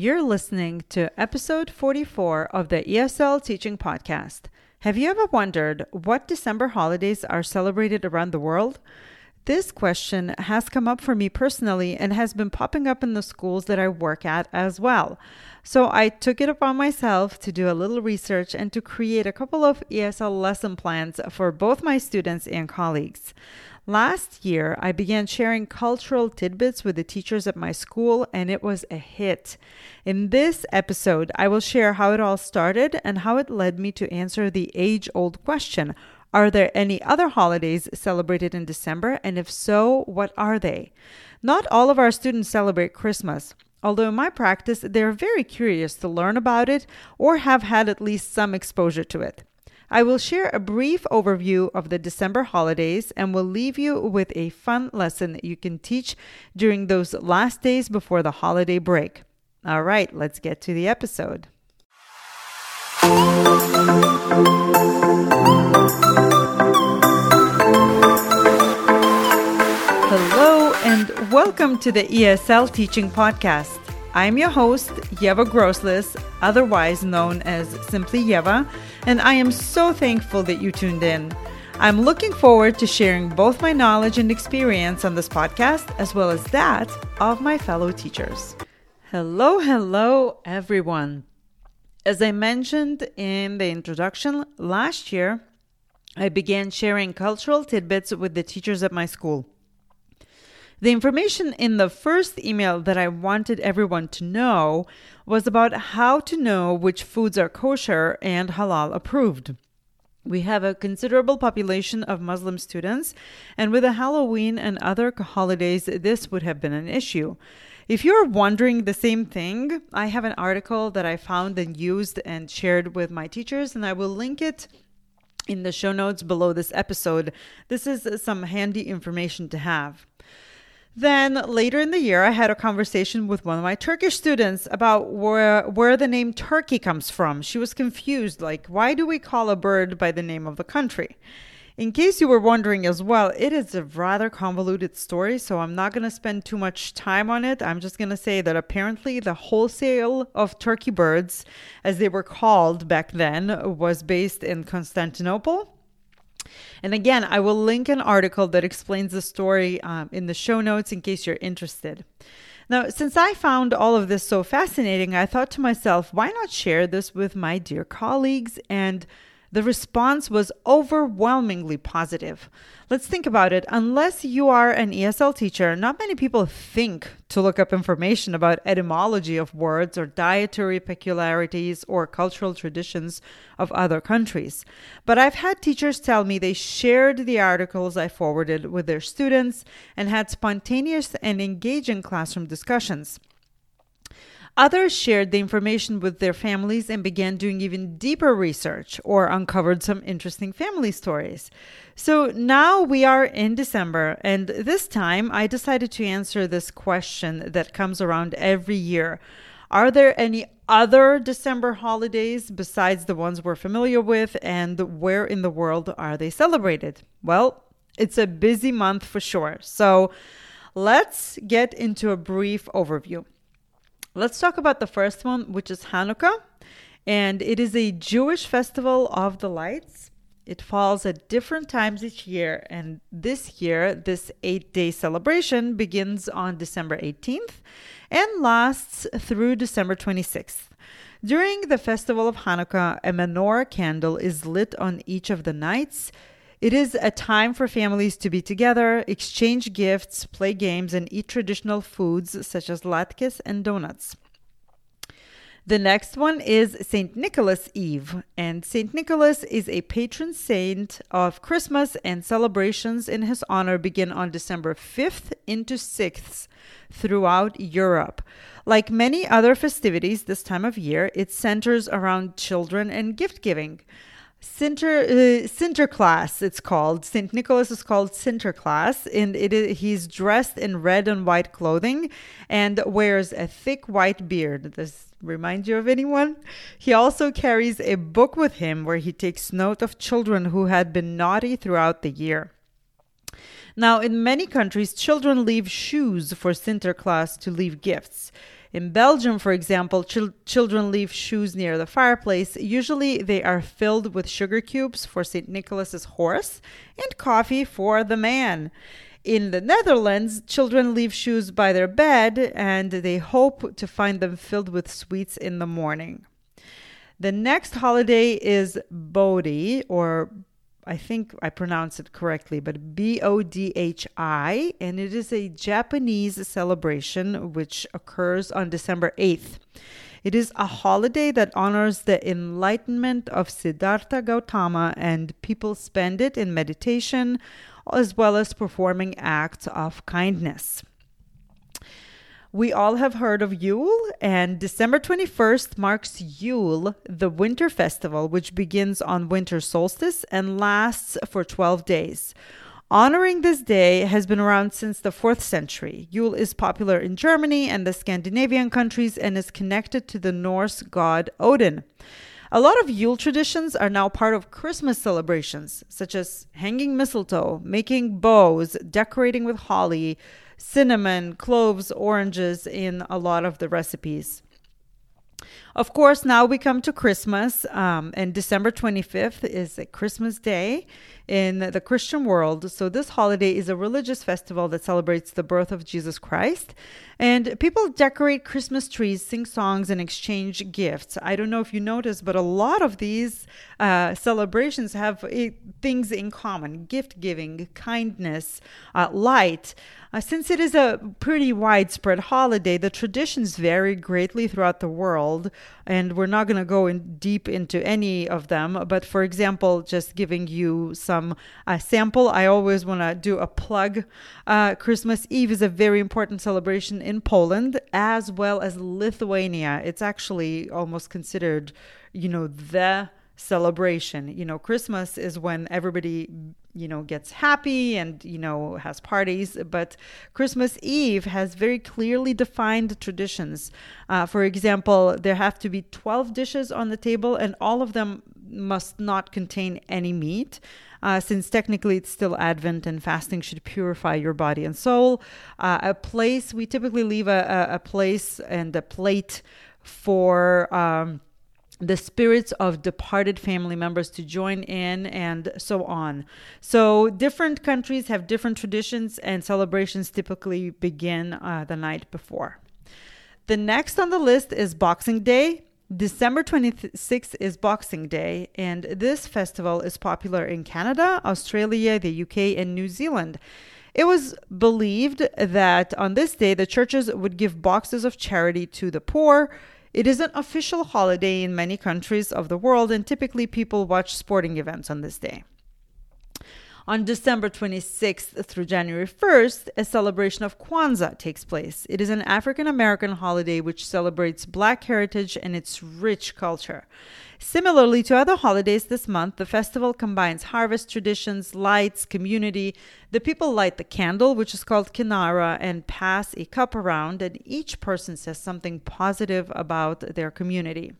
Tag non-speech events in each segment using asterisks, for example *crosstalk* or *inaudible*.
You're listening to episode 44 of the ESL Teaching Podcast. Have you ever wondered what December holidays are celebrated around the world? This question has come up for me personally and has been popping up in the schools that I work at as well. So I took it upon myself to do a little research and to create a couple of ESL lesson plans for both my students and colleagues. Last year, I began sharing cultural tidbits with the teachers at my school, and it was a hit. In this episode, I will share how it all started and how it led me to answer the age old question Are there any other holidays celebrated in December? And if so, what are they? Not all of our students celebrate Christmas. Although in my practice, they're very curious to learn about it or have had at least some exposure to it. I will share a brief overview of the December holidays and will leave you with a fun lesson that you can teach during those last days before the holiday break. All right, let's get to the episode. Welcome to the ESL Teaching Podcast. I'm your host, Yeva Groslis, otherwise known as Simply Yeva, and I am so thankful that you tuned in. I'm looking forward to sharing both my knowledge and experience on this podcast, as well as that of my fellow teachers. Hello, hello, everyone. As I mentioned in the introduction, last year I began sharing cultural tidbits with the teachers at my school. The information in the first email that I wanted everyone to know was about how to know which foods are kosher and halal approved. We have a considerable population of Muslim students, and with the Halloween and other holidays, this would have been an issue. If you're wondering the same thing, I have an article that I found and used and shared with my teachers, and I will link it in the show notes below this episode. This is some handy information to have. Then later in the year, I had a conversation with one of my Turkish students about where where the name Turkey comes from. She was confused, like, why do we call a bird by the name of the country? In case you were wondering as well, it is a rather convoluted story, so I'm not going to spend too much time on it. I'm just going to say that apparently the wholesale of turkey birds, as they were called back then, was based in Constantinople and again, I will link an article that explains the story um, in the show notes in case you're interested. Now, since I found all of this so fascinating, I thought to myself, why not share this with my dear colleagues and the response was overwhelmingly positive. Let's think about it. Unless you are an ESL teacher, not many people think to look up information about etymology of words or dietary peculiarities or cultural traditions of other countries. But I've had teachers tell me they shared the articles I forwarded with their students and had spontaneous and engaging classroom discussions. Others shared the information with their families and began doing even deeper research or uncovered some interesting family stories. So now we are in December, and this time I decided to answer this question that comes around every year. Are there any other December holidays besides the ones we're familiar with, and where in the world are they celebrated? Well, it's a busy month for sure. So let's get into a brief overview. Let's talk about the first one, which is Hanukkah. And it is a Jewish festival of the lights. It falls at different times each year. And this year, this eight day celebration begins on December 18th and lasts through December 26th. During the festival of Hanukkah, a menorah candle is lit on each of the nights it is a time for families to be together, exchange gifts, play games, and eat traditional foods such as latkes and donuts. The next one is St. Nicholas Eve, and St. Nicholas is a patron saint of Christmas, and celebrations in his honor begin on December 5th into 6th throughout Europe. Like many other festivities this time of year, it centers around children and gift giving. Sinter uh, Sinterklaas, it's called. Saint Nicholas is called Sinterklaas, and it is, he's dressed in red and white clothing and wears a thick white beard. Does this remind you of anyone? He also carries a book with him where he takes note of children who had been naughty throughout the year. Now, in many countries, children leave shoes for Sinterklaas to leave gifts. In Belgium, for example, chil- children leave shoes near the fireplace. Usually, they are filled with sugar cubes for St. Nicholas's horse and coffee for the man. In the Netherlands, children leave shoes by their bed and they hope to find them filled with sweets in the morning. The next holiday is Bodhi, or I think I pronounce it correctly, but B O D H I, and it is a Japanese celebration which occurs on December 8th. It is a holiday that honors the enlightenment of Siddhartha Gautama, and people spend it in meditation as well as performing acts of kindness. We all have heard of Yule, and December 21st marks Yule, the winter festival, which begins on winter solstice and lasts for 12 days. Honoring this day has been around since the 4th century. Yule is popular in Germany and the Scandinavian countries and is connected to the Norse god Odin. A lot of Yule traditions are now part of Christmas celebrations, such as hanging mistletoe, making bows, decorating with holly, cinnamon, cloves, oranges in a lot of the recipes. Of course, now we come to Christmas, um, and December 25th is a Christmas day in the Christian world. So, this holiday is a religious festival that celebrates the birth of Jesus Christ. And people decorate Christmas trees, sing songs, and exchange gifts. I don't know if you noticed, but a lot of these uh, celebrations have uh, things in common gift giving, kindness, uh, light. Uh, since it is a pretty widespread holiday, the traditions vary greatly throughout the world, and we're not going to go in deep into any of them. But for example, just giving you some uh, sample, I always want to do a plug. Uh, Christmas Eve is a very important celebration in Poland as well as Lithuania. It's actually almost considered, you know, the celebration. You know, Christmas is when everybody, you know, gets happy and, you know, has parties. But Christmas Eve has very clearly defined traditions. Uh, for example, there have to be 12 dishes on the table, and all of them must not contain any meat. Uh, since technically it's still Advent and fasting should purify your body and soul. Uh, a place, we typically leave a, a, a, place and a plate for. Um, the spirits of departed family members to join in and so on. So, different countries have different traditions, and celebrations typically begin uh, the night before. The next on the list is Boxing Day. December 26th is Boxing Day, and this festival is popular in Canada, Australia, the UK, and New Zealand. It was believed that on this day the churches would give boxes of charity to the poor it is an official holiday in many countries of the world, and typically people watch sporting events on this day. On December 26th through January 1st, a celebration of Kwanzaa takes place. It is an African American holiday which celebrates Black heritage and its rich culture. Similarly to other holidays this month, the festival combines harvest traditions, lights, community. The people light the candle, which is called kinara, and pass a cup around, and each person says something positive about their community.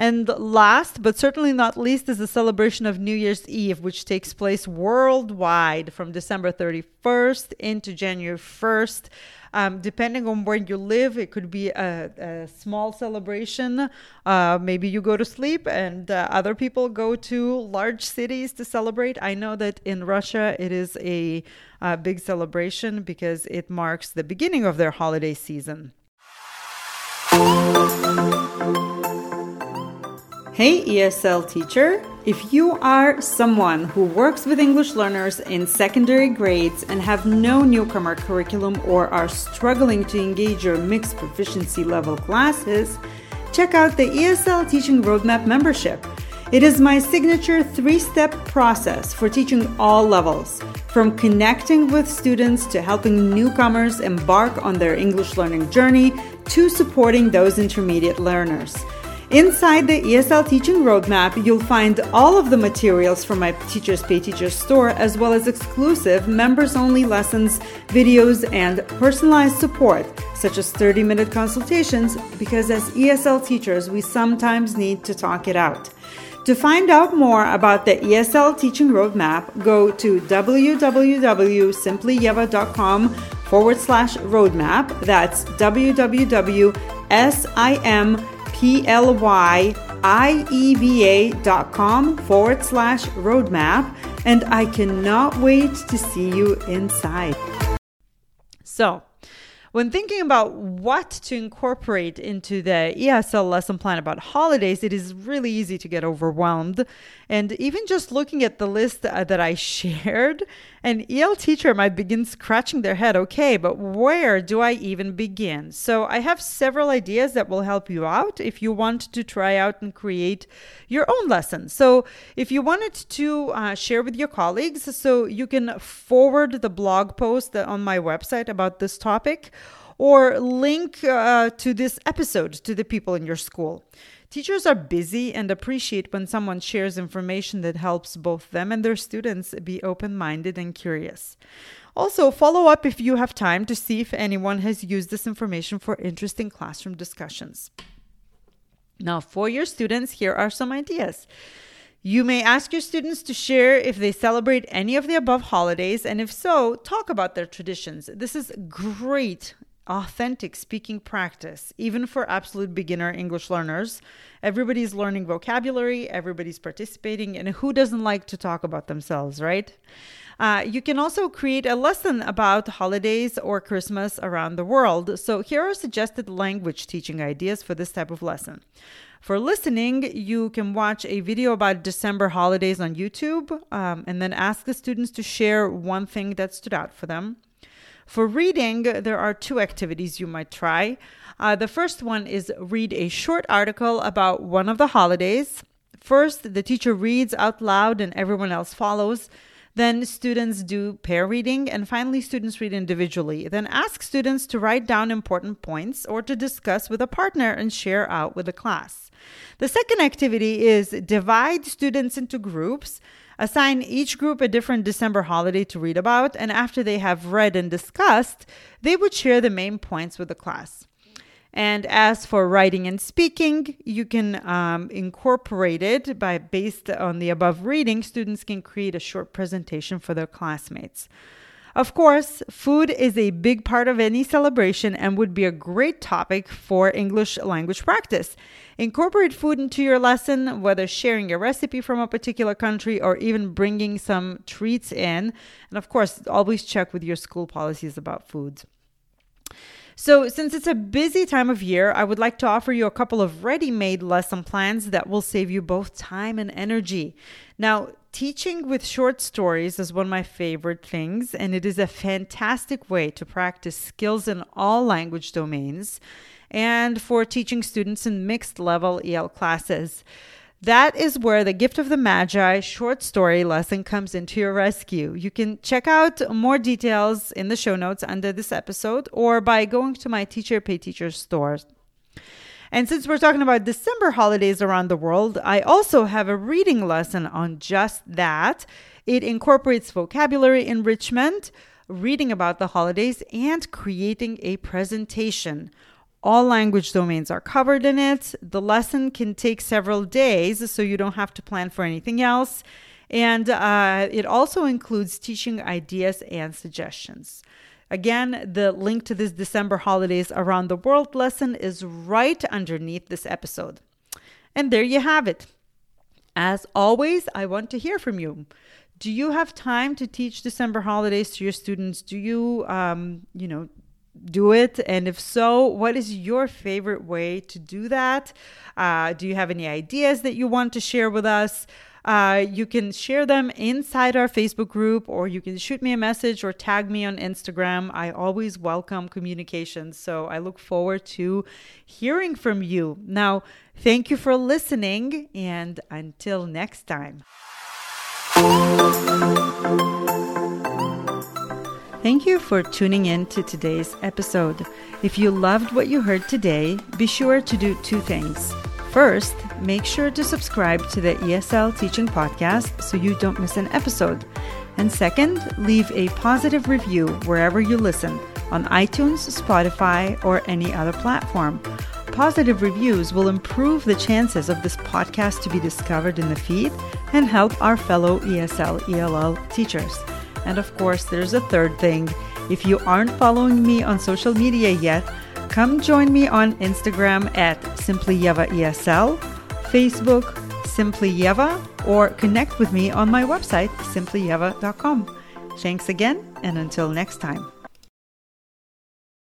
And last, but certainly not least, is the celebration of New Year's Eve, which takes place worldwide from December 31st into January 1st. Um, depending on where you live, it could be a, a small celebration. Uh, maybe you go to sleep and uh, other people go to large cities to celebrate. I know that in Russia it is a, a big celebration because it marks the beginning of their holiday season. Hey, ESL teacher. If you are someone who works with English learners in secondary grades and have no newcomer curriculum or are struggling to engage your mixed proficiency level classes, check out the ESL Teaching Roadmap membership. It is my signature three step process for teaching all levels, from connecting with students to helping newcomers embark on their English learning journey to supporting those intermediate learners. Inside the ESL Teaching Roadmap, you'll find all of the materials from my Teachers Pay Teachers store, as well as exclusive members only lessons, videos, and personalized support, such as 30 minute consultations, because as ESL teachers, we sometimes need to talk it out. To find out more about the ESL Teaching Roadmap, go to www.simplyyeva.com forward slash roadmap. That's www.simplyyeva.com forward slash roadmap. And I cannot wait to see you inside. So, when thinking about what to incorporate into the ESL lesson plan about holidays, it is really easy to get overwhelmed. And even just looking at the list uh, that I *laughs* shared, an EL teacher might begin scratching their head okay, but where do I even begin? So I have several ideas that will help you out if you want to try out and create your own lesson. So if you wanted to uh, share with your colleagues, so you can forward the blog post on my website about this topic or link uh, to this episode to the people in your school. Teachers are busy and appreciate when someone shares information that helps both them and their students be open minded and curious. Also, follow up if you have time to see if anyone has used this information for interesting classroom discussions. Now, for your students, here are some ideas. You may ask your students to share if they celebrate any of the above holidays, and if so, talk about their traditions. This is great authentic speaking practice, even for absolute beginner English learners. Everybody's learning vocabulary, everybody's participating, and who doesn't like to talk about themselves, right? Uh, you can also create a lesson about holidays or Christmas around the world. So, here are suggested language teaching ideas for this type of lesson. For listening, you can watch a video about December holidays on YouTube um, and then ask the students to share one thing that stood out for them. For reading, there are two activities you might try. Uh, the first one is read a short article about one of the holidays. First, the teacher reads out loud and everyone else follows. Then students do pair reading, and finally, students read individually. Then ask students to write down important points or to discuss with a partner and share out with the class. The second activity is divide students into groups assign each group a different December holiday to read about, and after they have read and discussed, they would share the main points with the class. And as for writing and speaking, you can um, incorporate it by based on the above reading. Students can create a short presentation for their classmates. Of course, food is a big part of any celebration and would be a great topic for English language practice. Incorporate food into your lesson, whether sharing a recipe from a particular country or even bringing some treats in. And of course, always check with your school policies about foods. So, since it's a busy time of year, I would like to offer you a couple of ready made lesson plans that will save you both time and energy. Now, teaching with short stories is one of my favorite things, and it is a fantastic way to practice skills in all language domains and for teaching students in mixed level EL classes. That is where the Gift of the Magi short story lesson comes into your rescue. You can check out more details in the show notes under this episode or by going to my Teacher Pay Teacher store. And since we're talking about December holidays around the world, I also have a reading lesson on just that. It incorporates vocabulary enrichment, reading about the holidays, and creating a presentation. All language domains are covered in it. The lesson can take several days, so you don't have to plan for anything else. And uh, it also includes teaching ideas and suggestions. Again, the link to this December holidays around the world lesson is right underneath this episode. And there you have it. As always, I want to hear from you. Do you have time to teach December holidays to your students? Do you, um, you know, do it? And if so, what is your favorite way to do that? Uh, do you have any ideas that you want to share with us? Uh, you can share them inside our Facebook group, or you can shoot me a message or tag me on Instagram. I always welcome communication. So I look forward to hearing from you. Now, thank you for listening, and until next time. Thank you for tuning in to today's episode. If you loved what you heard today, be sure to do two things. First, make sure to subscribe to the ESL Teaching Podcast so you don't miss an episode. And second, leave a positive review wherever you listen on iTunes, Spotify, or any other platform. Positive reviews will improve the chances of this podcast to be discovered in the feed and help our fellow ESL ELL teachers. And of course, there's a third thing If you aren't following me on social media yet, come join me on Instagram at SimplyYevaESL, Facebook, Simply Yeva, or connect with me on my website, simplyyeva.com. Thanks again, and until next time.